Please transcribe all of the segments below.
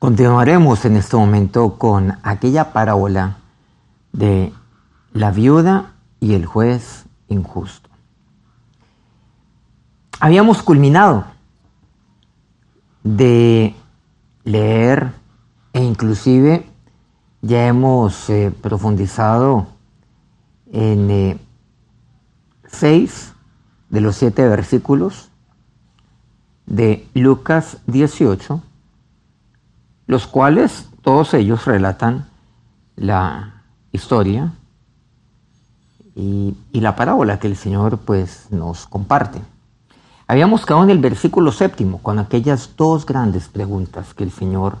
Continuaremos en este momento con aquella parábola de la viuda y el juez injusto. Habíamos culminado de leer e inclusive ya hemos eh, profundizado en eh, seis de los siete versículos de Lucas 18 los cuales todos ellos relatan la historia y, la parábola que el Señor pues nos comparte. Habíamos quedado en el versículo séptimo con aquellas dos grandes preguntas que el Señor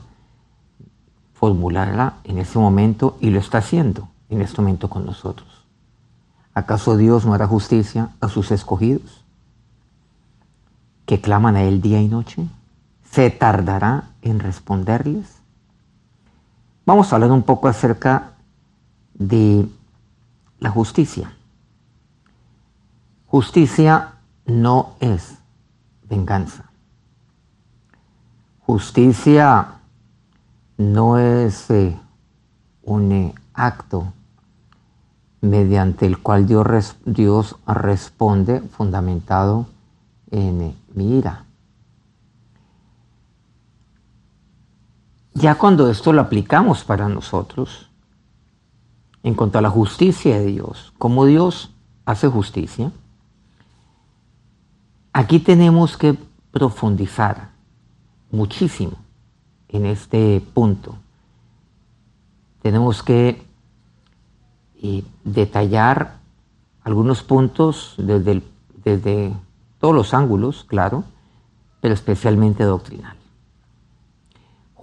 formulará en ese momento y lo está haciendo en este momento con nosotros. ¿Acaso Dios no hará justicia a sus escogidos que claman a Él día y noche? ¿Se tardará en responderles? Vamos a hablar un poco acerca de la justicia. Justicia no es venganza. Justicia no es eh, un eh, acto mediante el cual Dios, Dios responde fundamentado en eh, mi ira. Ya cuando esto lo aplicamos para nosotros, en cuanto a la justicia de Dios, cómo Dios hace justicia, aquí tenemos que profundizar muchísimo en este punto. Tenemos que eh, detallar algunos puntos desde, desde todos los ángulos, claro, pero especialmente doctrinal.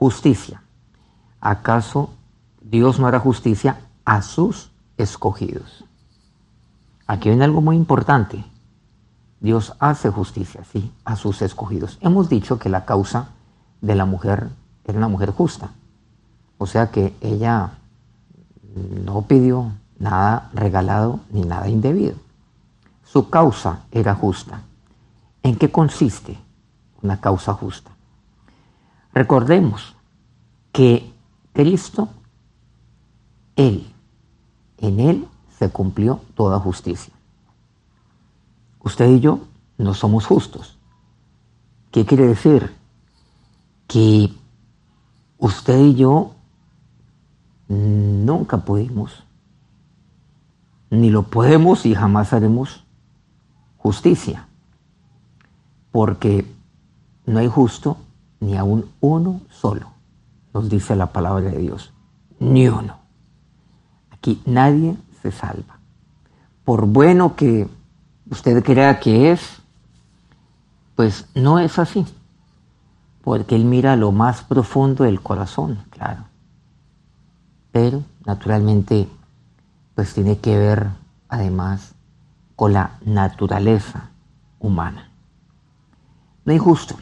Justicia. ¿Acaso Dios no hará justicia a sus escogidos? Aquí viene algo muy importante. Dios hace justicia, sí, a sus escogidos. Hemos dicho que la causa de la mujer era una mujer justa. O sea que ella no pidió nada regalado ni nada indebido. Su causa era justa. ¿En qué consiste una causa justa? Recordemos que Cristo, Él, en Él se cumplió toda justicia. Usted y yo no somos justos. ¿Qué quiere decir? Que usted y yo nunca pudimos, ni lo podemos y jamás haremos justicia, porque no hay justo ni aún uno solo, nos dice la palabra de Dios. Ni uno. Aquí nadie se salva. Por bueno que usted crea que es, pues no es así. Porque Él mira lo más profundo del corazón, claro. Pero, naturalmente, pues tiene que ver además con la naturaleza humana. No hay justo.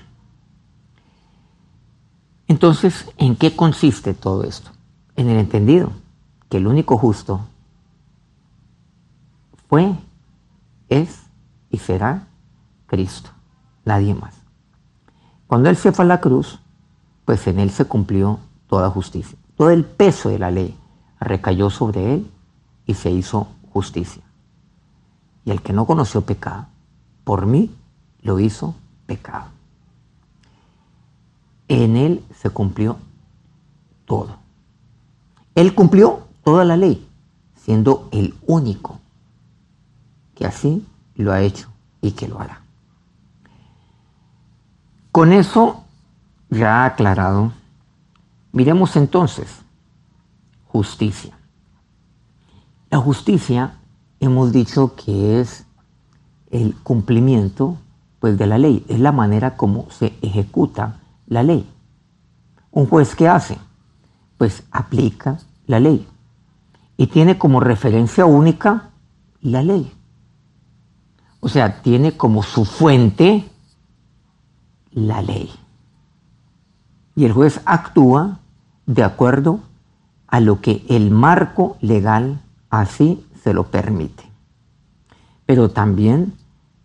Entonces, ¿en qué consiste todo esto? En el entendido que el único justo fue, es y será Cristo, nadie más. Cuando Él se fue a la cruz, pues en Él se cumplió toda justicia. Todo el peso de la ley recayó sobre Él y se hizo justicia. Y el que no conoció pecado, por mí lo hizo pecado. En Él se cumplió todo. Él cumplió toda la ley, siendo el único que así lo ha hecho y que lo hará. Con eso ya aclarado, miremos entonces justicia. La justicia hemos dicho que es el cumplimiento pues de la ley, es la manera como se ejecuta la ley. ¿Un juez qué hace? Pues aplica la ley y tiene como referencia única la ley. O sea, tiene como su fuente la ley. Y el juez actúa de acuerdo a lo que el marco legal así se lo permite. Pero también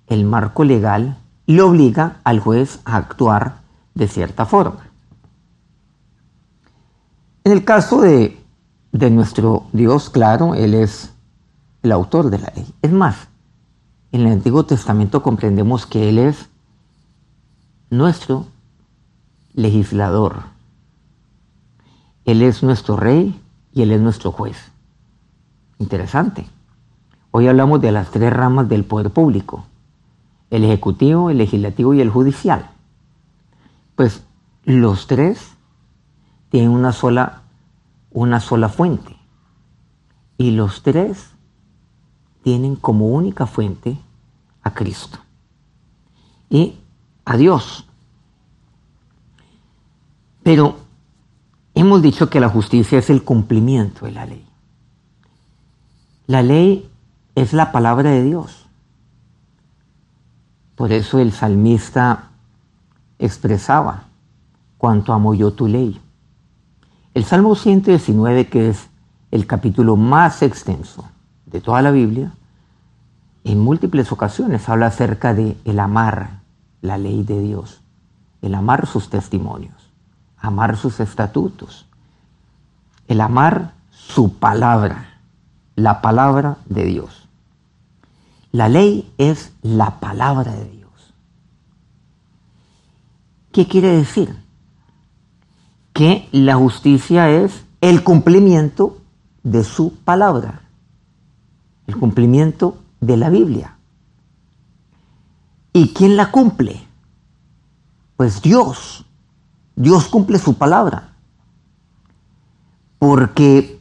el marco legal le obliga al juez a actuar de cierta forma. En el caso de, de nuestro Dios, claro, Él es el autor de la ley. Es más, en el Antiguo Testamento comprendemos que Él es nuestro legislador. Él es nuestro rey y Él es nuestro juez. Interesante. Hoy hablamos de las tres ramas del poder público. El ejecutivo, el legislativo y el judicial. Pues los tres tienen una sola, una sola fuente. Y los tres tienen como única fuente a Cristo y a Dios. Pero hemos dicho que la justicia es el cumplimiento de la ley. La ley es la palabra de Dios. Por eso el salmista expresaba, cuanto amo yo tu ley. El Salmo 119, que es el capítulo más extenso de toda la Biblia, en múltiples ocasiones habla acerca de el amar la ley de Dios, el amar sus testimonios, amar sus estatutos, el amar su palabra, la palabra de Dios. La ley es la palabra de Dios. ¿Qué quiere decir? Que la justicia es el cumplimiento de su palabra, el cumplimiento de la Biblia. ¿Y quién la cumple? Pues Dios. Dios cumple su palabra. Porque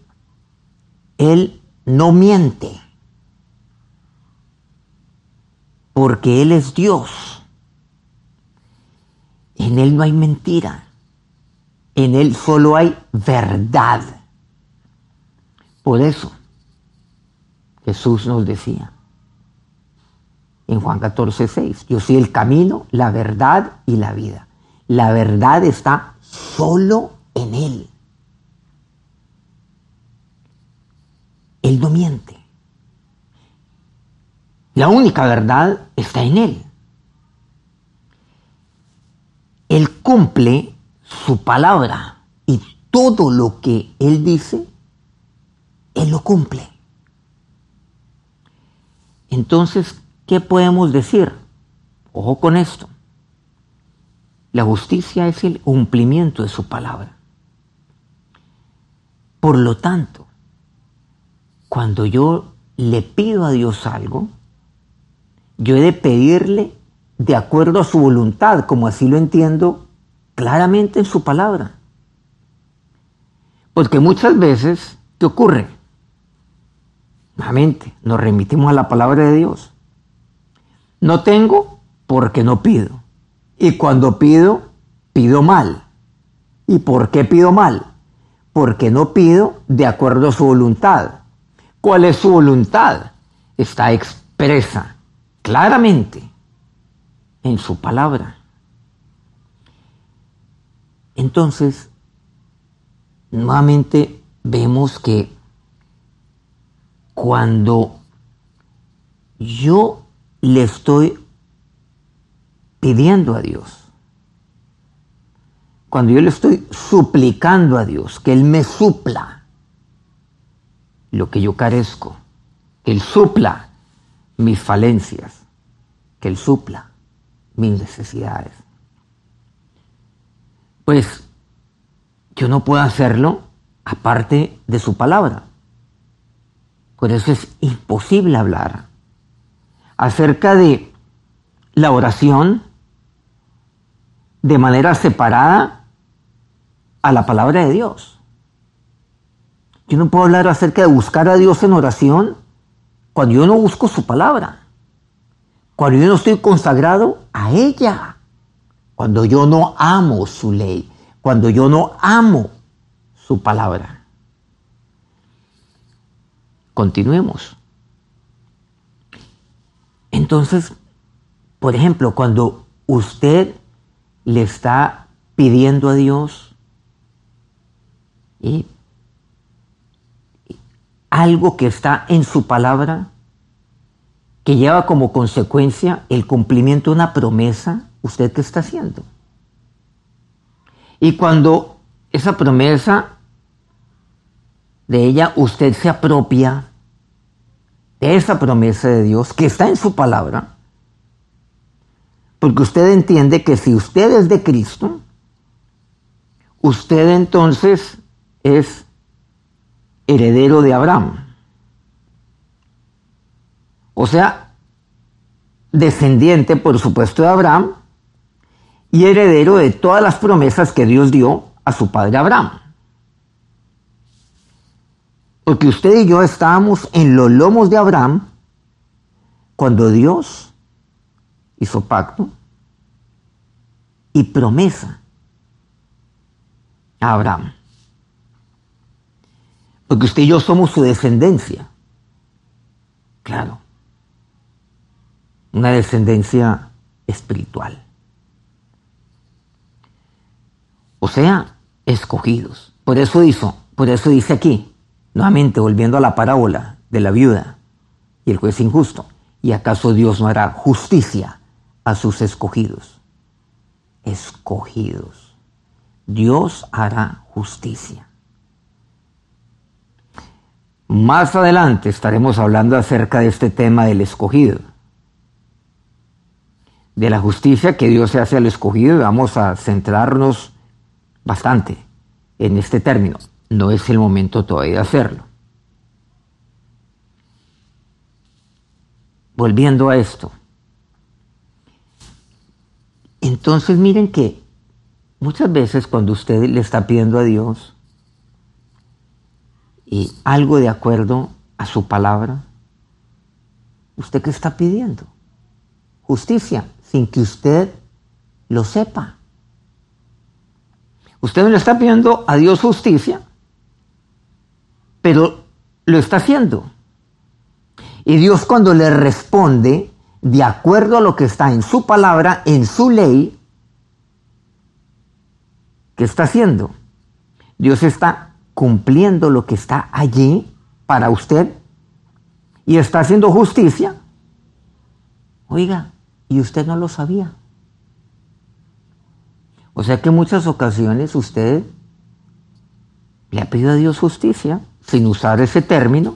Él no miente. Porque Él es Dios. En Él no hay mentira. En Él solo hay verdad. Por eso Jesús nos decía, en Juan 14, 6. Yo soy el camino, la verdad y la vida. La verdad está solo en Él. Él no miente. La única verdad está en Él. Él cumple su palabra y todo lo que Él dice, Él lo cumple. Entonces, ¿Qué podemos decir? Ojo con esto. La justicia es el cumplimiento de su palabra. Por lo tanto, cuando yo le pido a Dios algo, yo he de pedirle de acuerdo a su voluntad, como así lo entiendo claramente en su palabra. Porque muchas veces, ¿qué ocurre? Nuevamente, nos remitimos a la palabra de Dios. No tengo porque no pido. Y cuando pido, pido mal. ¿Y por qué pido mal? Porque no pido de acuerdo a su voluntad. ¿Cuál es su voluntad? Está expresa claramente en su palabra. Entonces, nuevamente vemos que cuando yo le estoy pidiendo a Dios. Cuando yo le estoy suplicando a Dios que Él me supla lo que yo carezco, que Él supla mis falencias, que Él supla mis necesidades. Pues yo no puedo hacerlo aparte de su palabra. Por eso es imposible hablar acerca de la oración de manera separada a la palabra de Dios. Yo no puedo hablar acerca de buscar a Dios en oración cuando yo no busco su palabra, cuando yo no estoy consagrado a ella, cuando yo no amo su ley, cuando yo no amo su palabra. Continuemos. Entonces, por ejemplo, cuando usted le está pidiendo a Dios algo que está en su palabra, que lleva como consecuencia el cumplimiento de una promesa, ¿usted qué está haciendo? Y cuando esa promesa de ella usted se apropia de esa promesa de Dios que está en su palabra, porque usted entiende que si usted es de Cristo, usted entonces es heredero de Abraham. O sea, descendiente, por supuesto, de Abraham y heredero de todas las promesas que Dios dio a su padre Abraham. Porque usted y yo estábamos en los lomos de Abraham cuando Dios hizo pacto y promesa a Abraham. Porque usted y yo somos su descendencia. Claro. Una descendencia espiritual. O sea, escogidos. Por eso hizo, por eso dice aquí, nuevamente volviendo a la parábola de la viuda y el juez injusto. ¿Y acaso Dios no hará justicia a sus escogidos? Escogidos. Dios hará justicia. Más adelante estaremos hablando acerca de este tema del escogido, de la justicia que Dios se hace al escogido y vamos a centrarnos bastante en este término. No es el momento todavía de hacerlo. Volviendo a esto. Entonces miren que muchas veces cuando usted le está pidiendo a Dios y algo de acuerdo a su palabra, ¿usted qué está pidiendo? Justicia, sin que usted lo sepa. Usted no le está pidiendo a Dios justicia, pero lo está haciendo. Y Dios cuando le responde, de acuerdo a lo que está en su palabra, en su ley, ¿qué está haciendo? Dios está cumpliendo lo que está allí para usted y está haciendo justicia. Oiga, y usted no lo sabía. O sea que en muchas ocasiones usted le ha pedido a Dios justicia sin usar ese término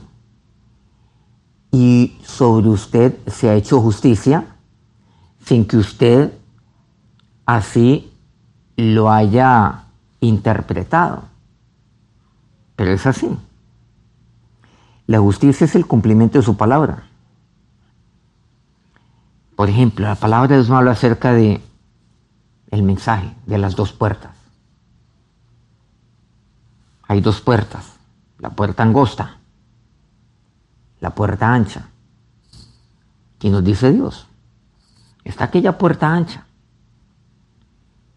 y sobre usted se ha hecho justicia sin que usted así lo haya interpretado. Pero es así. La justicia es el cumplimiento de su palabra. Por ejemplo, la palabra de Dios habla acerca de el mensaje de las dos puertas. Hay dos puertas, la puerta angosta, la puerta ancha. ¿Qué nos dice Dios? Está aquella puerta ancha.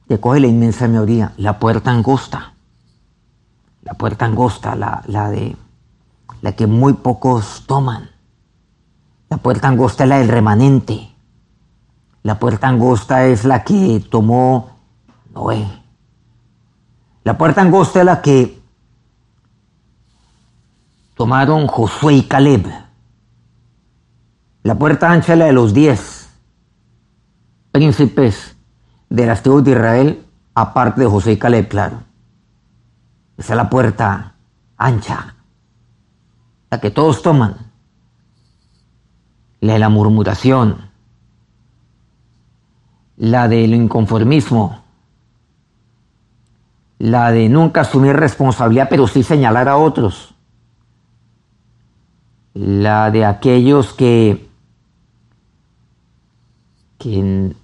Te coge la inmensa mayoría, la puerta angosta. La puerta angosta, la, la de la que muy pocos toman. La puerta angosta es la del remanente. La puerta angosta es la que tomó Noé. La puerta angosta es la que tomaron Josué y Caleb. La puerta ancha es la de los diez príncipes de las tribus de Israel, aparte de José y Caleb, claro. Esa es la puerta ancha, la que todos toman. La de la murmuración, la del inconformismo, la de nunca asumir responsabilidad, pero sí señalar a otros, la de aquellos que, que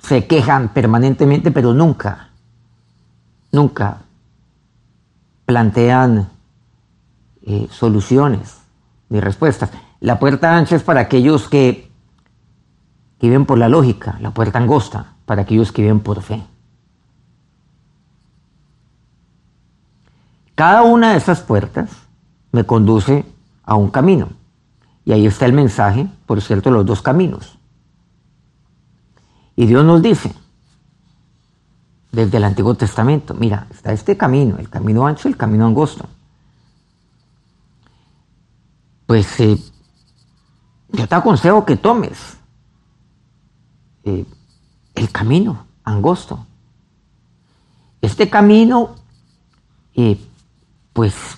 se quejan permanentemente, pero nunca, nunca plantean eh, soluciones ni respuestas. La puerta ancha es para aquellos que que viven por la lógica, la puerta angosta para aquellos que viven por fe. Cada una de esas puertas me conduce a un camino. Y ahí está el mensaje, por cierto, los dos caminos. Y Dios nos dice, desde el Antiguo Testamento, mira, está este camino, el camino ancho y el camino angosto. Pues eh, yo te aconsejo que tomes eh, el camino angosto. Este camino, eh, pues,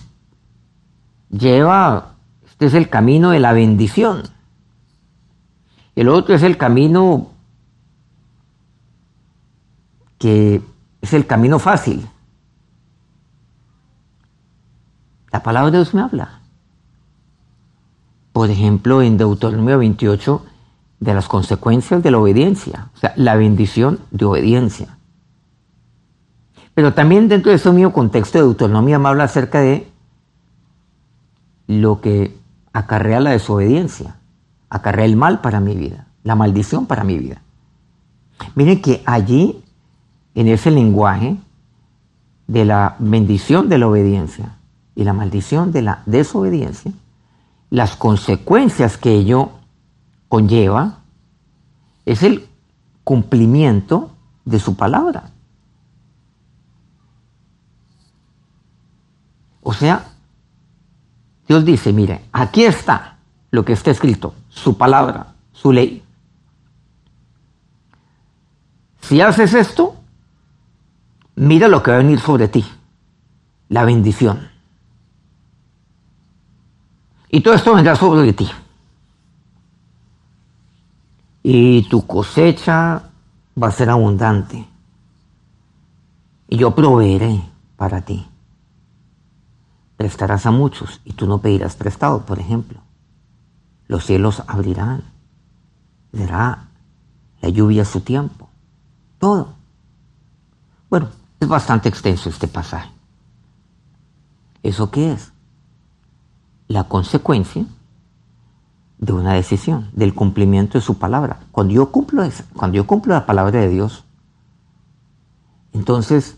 lleva, este es el camino de la bendición. El otro es el camino que es el camino fácil. La palabra de Dios me habla. Por ejemplo, en Deuteronomio 28, de las consecuencias de la obediencia, o sea, la bendición de obediencia. Pero también dentro de ese mismo contexto de Deuteronomio me habla acerca de lo que acarrea la desobediencia, acarrea el mal para mi vida, la maldición para mi vida. Miren que allí, en ese lenguaje de la bendición de la obediencia y la maldición de la desobediencia, las consecuencias que ello conlleva es el cumplimiento de su palabra. O sea, Dios dice, mire, aquí está lo que está escrito, su palabra, su ley. Si haces esto, mira lo que va a venir sobre ti, la bendición. Y todo esto vendrá sobre ti. Y tu cosecha va a ser abundante. Y yo proveeré para ti prestarás a muchos y tú no pedirás prestado, por ejemplo. Los cielos abrirán, dará la lluvia a su tiempo, todo. Bueno, es bastante extenso este pasaje. ¿Eso qué es? La consecuencia de una decisión, del cumplimiento de su palabra. Cuando yo cumplo, cuando yo cumplo la palabra de Dios, entonces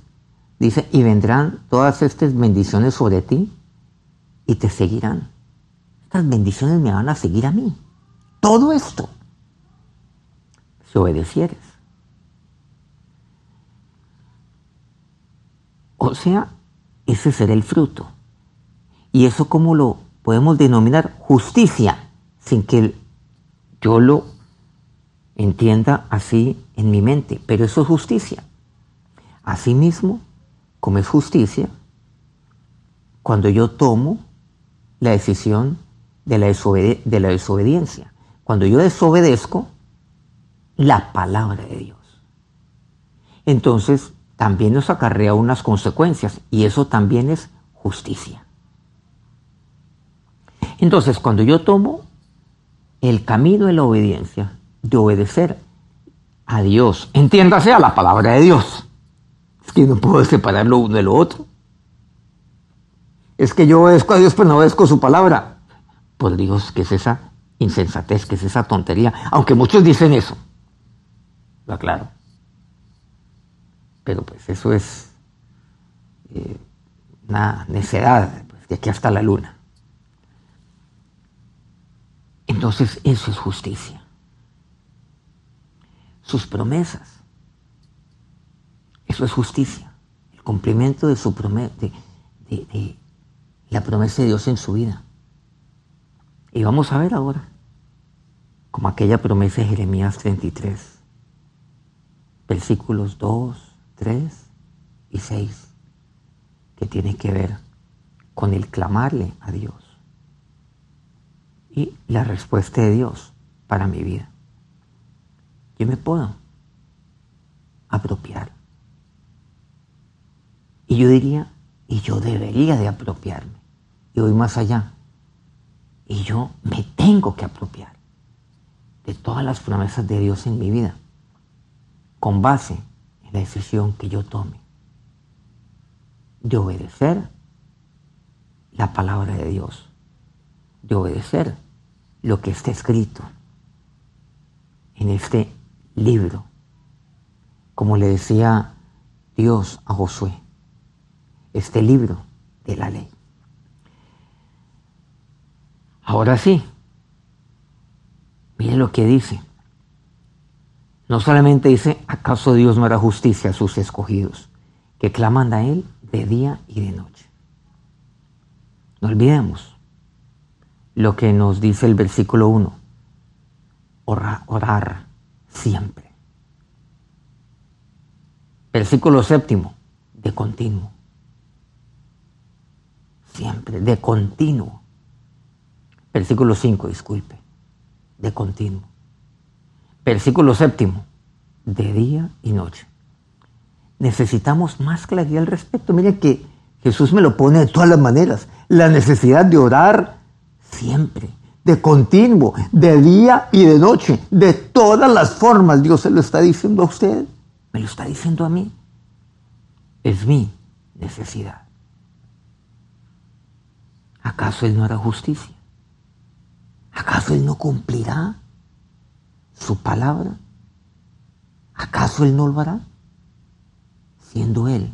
Dice, y vendrán todas estas bendiciones sobre ti y te seguirán. Estas bendiciones me van a seguir a mí. Todo esto, si obedecieres. O sea, ese será el fruto. Y eso como lo podemos denominar justicia, sin que yo lo entienda así en mi mente, pero eso es justicia. Asimismo, como es justicia, cuando yo tomo la decisión de la, de la desobediencia. Cuando yo desobedezco la palabra de Dios. Entonces, también nos acarrea unas consecuencias y eso también es justicia. Entonces, cuando yo tomo el camino de la obediencia, de obedecer a Dios, entiéndase a la palabra de Dios, es que no puedo separar lo uno de lo otro. Es que yo obedezco a Dios, pero no obedezco su palabra. Por Dios, que es esa insensatez, que es esa tontería. Aunque muchos dicen eso. Lo aclaro. Pero pues eso es eh, una necedad, pues, de aquí hasta la luna. Entonces eso es justicia. Sus promesas eso es justicia, el cumplimiento de, su promesa, de, la promesa de Dios en su vida. Y vamos a ver ahora, como aquella promesa de Jeremías 33, versículos 2, 3 y 6, que tiene que ver con el clamarle a Dios y la respuesta de Dios para mi vida. Yo me puedo apropiar y yo diría, y yo debería de apropiarme. Y voy más allá. Y yo me tengo que apropiar de todas las promesas de Dios en mi vida, con base en la decisión que yo tome de obedecer la palabra de Dios, de obedecer lo que está escrito en este libro, como le decía Dios a Josué este libro de la ley. Ahora sí, miren lo que dice. No solamente dice, ¿acaso Dios no hará justicia a sus escogidos, que claman a Él de día y de noche? No olvidemos lo que nos dice el versículo 1, orar, siempre. Versículo séptimo, de continuo siempre, de continuo. Versículo 5, disculpe, de continuo. Versículo séptimo, de día y noche. Necesitamos más claridad al respecto. Miren que Jesús me lo pone de todas las maneras. La necesidad de orar siempre, de continuo, de día y de noche, de todas las formas. Dios se lo está diciendo a usted, me lo está diciendo a mí. Es mi necesidad. ¿Acaso Él no hará justicia? ¿Acaso Él no cumplirá su palabra? ¿Acaso Él no lo hará? Siendo Él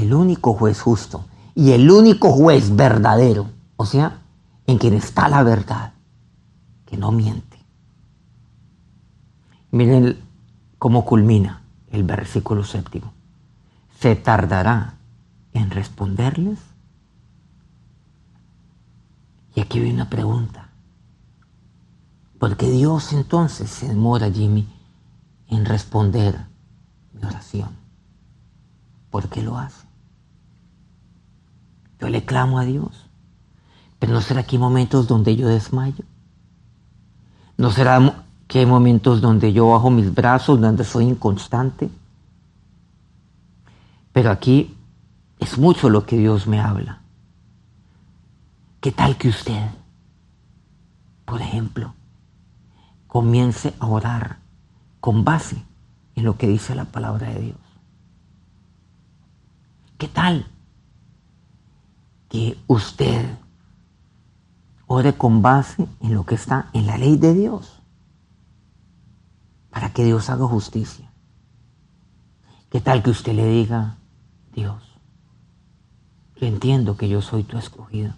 el único juez justo y el único juez verdadero, o sea, en quien está la verdad, que no miente. Miren cómo culmina el versículo séptimo. ¿Se tardará en responderles? Y aquí viene una pregunta. ¿Por qué Dios entonces se demora, Jimmy, en responder mi oración? ¿Por qué lo hace? Yo le clamo a Dios. Pero ¿no será que hay momentos donde yo desmayo? ¿No será que hay momentos donde yo bajo mis brazos, donde soy inconstante? Pero aquí es mucho lo que Dios me habla. ¿Qué tal que usted, por ejemplo, comience a orar con base en lo que dice la palabra de Dios? ¿Qué tal que usted ore con base en lo que está en la ley de Dios? Para que Dios haga justicia. ¿Qué tal que usted le diga, Dios, yo entiendo que yo soy tu escogido?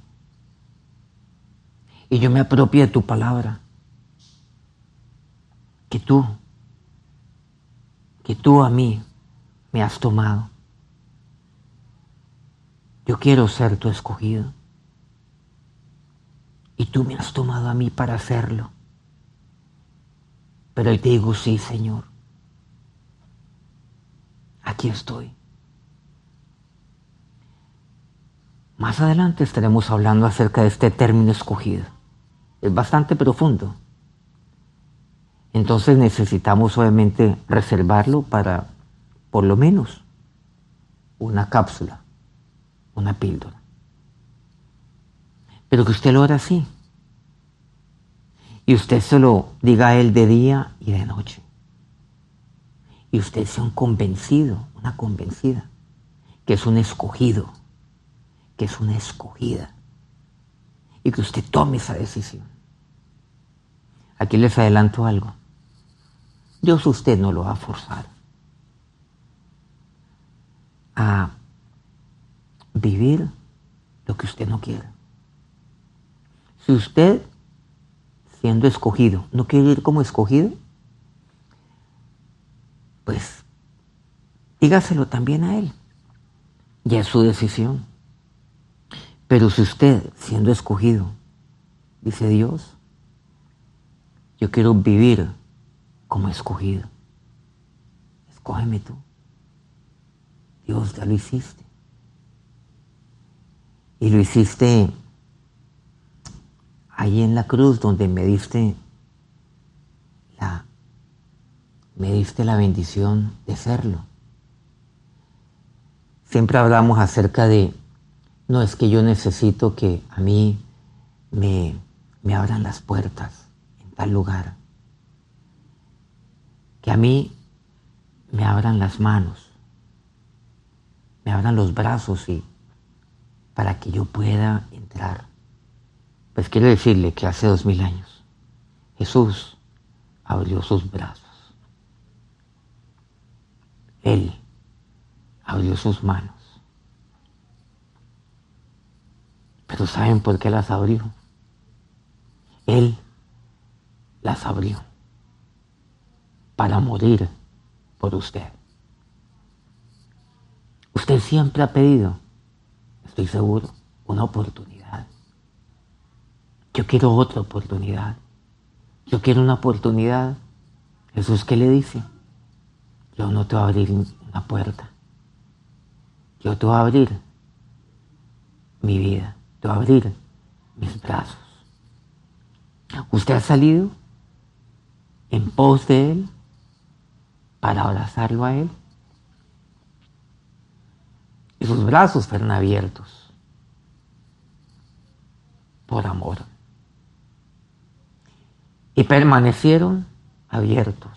Y yo me apropie de tu palabra. Que tú, que tú a mí me has tomado yo quiero ser tu escogido. Y tú me has tomado a mí para hacerlo. Pero hoy te digo, sí, Señor. Aquí estoy. Más adelante estaremos hablando acerca de este término escogido. Es bastante profundo. Entonces necesitamos obviamente reservarlo para por lo menos una cápsula una píldora. Pero que usted lo haga así. Y usted se lo diga a él de día y de noche. Y usted sea un convencido, una convencida, que es un escogido, que es una escogida. Y que usted tome esa decisión. Aquí les adelanto algo. Dios usted no lo va a forzar a vivir lo que usted no quiere. Si usted, siendo escogido, no quiere vivir como escogido, pues dígaselo también a él. Ya es su decisión. Pero si usted, siendo escogido, dice Dios, yo quiero vivir como escogido, escógeme tú. Dios ya lo hiciste. Y lo hiciste ahí en la cruz donde me diste la, me diste la bendición de serlo. Siempre hablamos acerca de, no es que yo necesito que a mí me, me abran las puertas en tal lugar, que a mí me abran las manos, me abran los brazos y para que yo pueda entrar. Pues quiero decirle que hace dos mil años Jesús abrió sus brazos. Él abrió sus manos. Pero ¿saben por qué las abrió? Él las abrió para morir por usted. Usted siempre ha pedido estoy seguro, una oportunidad. Yo quiero otra oportunidad. Yo quiero una oportunidad. Jesús, ¿qué le dice? Yo no te voy a abrir una puerta. Yo te voy a abrir mi vida. Te voy a abrir mis brazos. Usted ha salido en pos de Él para abrazarlo a Él. Y sus brazos fueron abiertos por amor. Y permanecieron abiertos,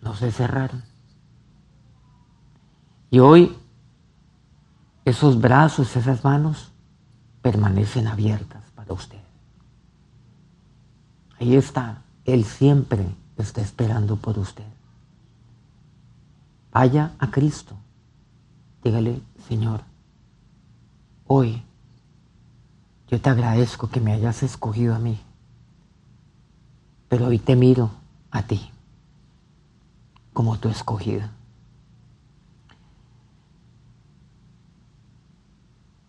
no se cerraron. Y hoy esos brazos, esas manos permanecen abiertas para usted. Ahí está, Él siempre está esperando por usted. Vaya a Cristo, dígale, Señor, hoy yo te agradezco que me hayas escogido a mí, pero hoy te miro a ti como tu escogida.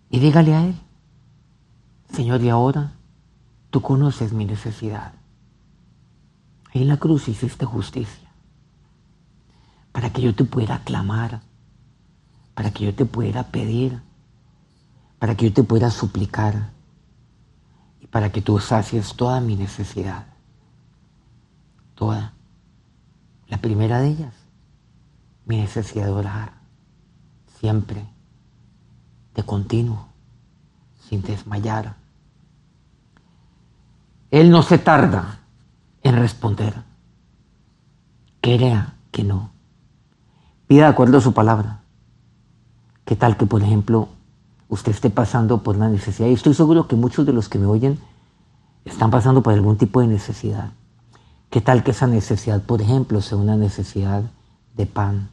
Y dígale a Él, Señor, y ahora tú conoces mi necesidad. En la cruz hiciste justicia para que yo te pudiera clamar, para que yo te pudiera pedir, para que yo te pudiera suplicar y para que tú sacies toda mi necesidad. Toda. La primera de ellas, mi necesidad de orar, siempre de continuo, sin desmayar. Él no se tarda en responder. Crea que no. Pida de acuerdo a su palabra. ¿Qué tal que, por ejemplo, usted esté pasando por una necesidad? Y estoy seguro que muchos de los que me oyen están pasando por algún tipo de necesidad. ¿Qué tal que esa necesidad, por ejemplo, sea una necesidad de pan?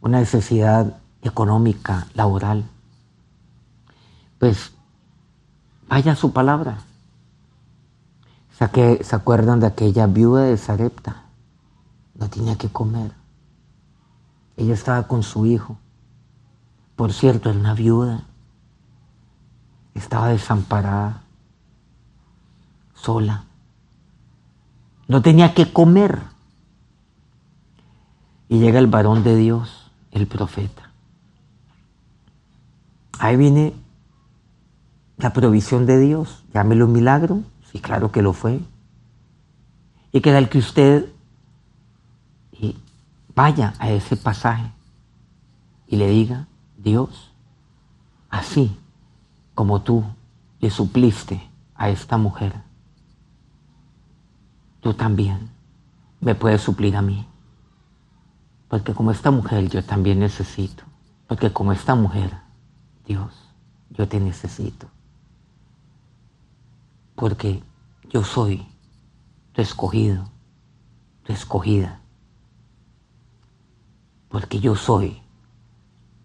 Una necesidad económica, laboral. Pues vaya su palabra. ¿Se, ¿Se acuerdan de aquella viuda de Sarepta? No tenía que comer. Ella estaba con su hijo. Por cierto, era una viuda. Estaba desamparada, sola. No tenía que comer. Y llega el varón de Dios, el profeta. Ahí viene la provisión de Dios. Llámelo un milagro. Sí, claro que lo fue. Y queda el que usted vaya a ese pasaje y le diga, Dios, así como tú le supliste a esta mujer, tú también me puedes suplir a mí. Porque como esta mujer yo también necesito. Porque como esta mujer Dios, yo te necesito. Porque yo soy tu escogido, tu escogida. Porque yo soy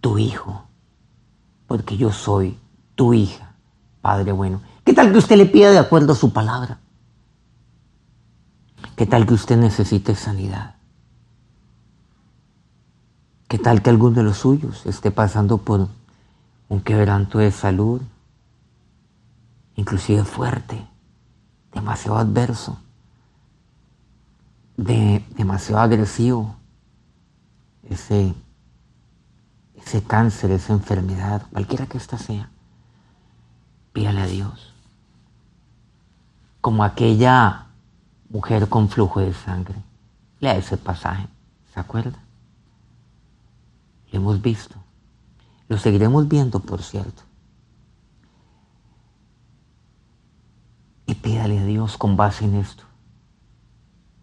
tu hijo. Porque yo soy tu hija, Padre bueno. ¿Qué tal que usted le pida de acuerdo a su palabra? ¿Qué tal que usted necesite sanidad? ¿Qué tal que alguno de los suyos esté pasando por un quebranto de salud, inclusive fuerte, demasiado adverso, de, demasiado agresivo, ese, ese cáncer, esa enfermedad, cualquiera que ésta sea, pídale a Dios. Como aquella mujer con flujo de sangre. Lea ese pasaje, ¿se acuerda? Lo hemos visto. Lo seguiremos viendo, por cierto. Y pídale a Dios con base en esto.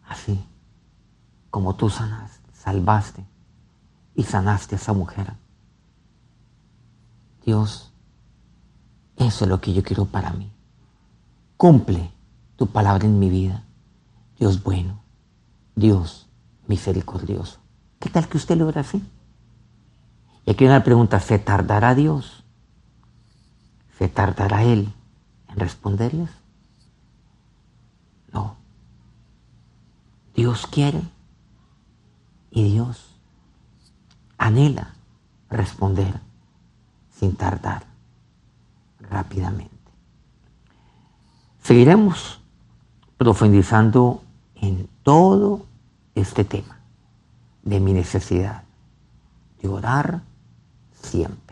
Así como tú sanaste, salvaste y sanaste a esa mujer. Dios, eso es lo que yo quiero para mí. Cumple tu palabra en mi vida. Dios bueno, Dios misericordioso. ¿Qué tal que usted lo ora así? Y aquí una pregunta, ¿se tardará Dios? ¿Se tardará Él en responderles? No. Dios quiere y Dios anhela responder sin tardar, rápidamente. Seguiremos profundizando en todo este tema de mi necesidad de orar siempre.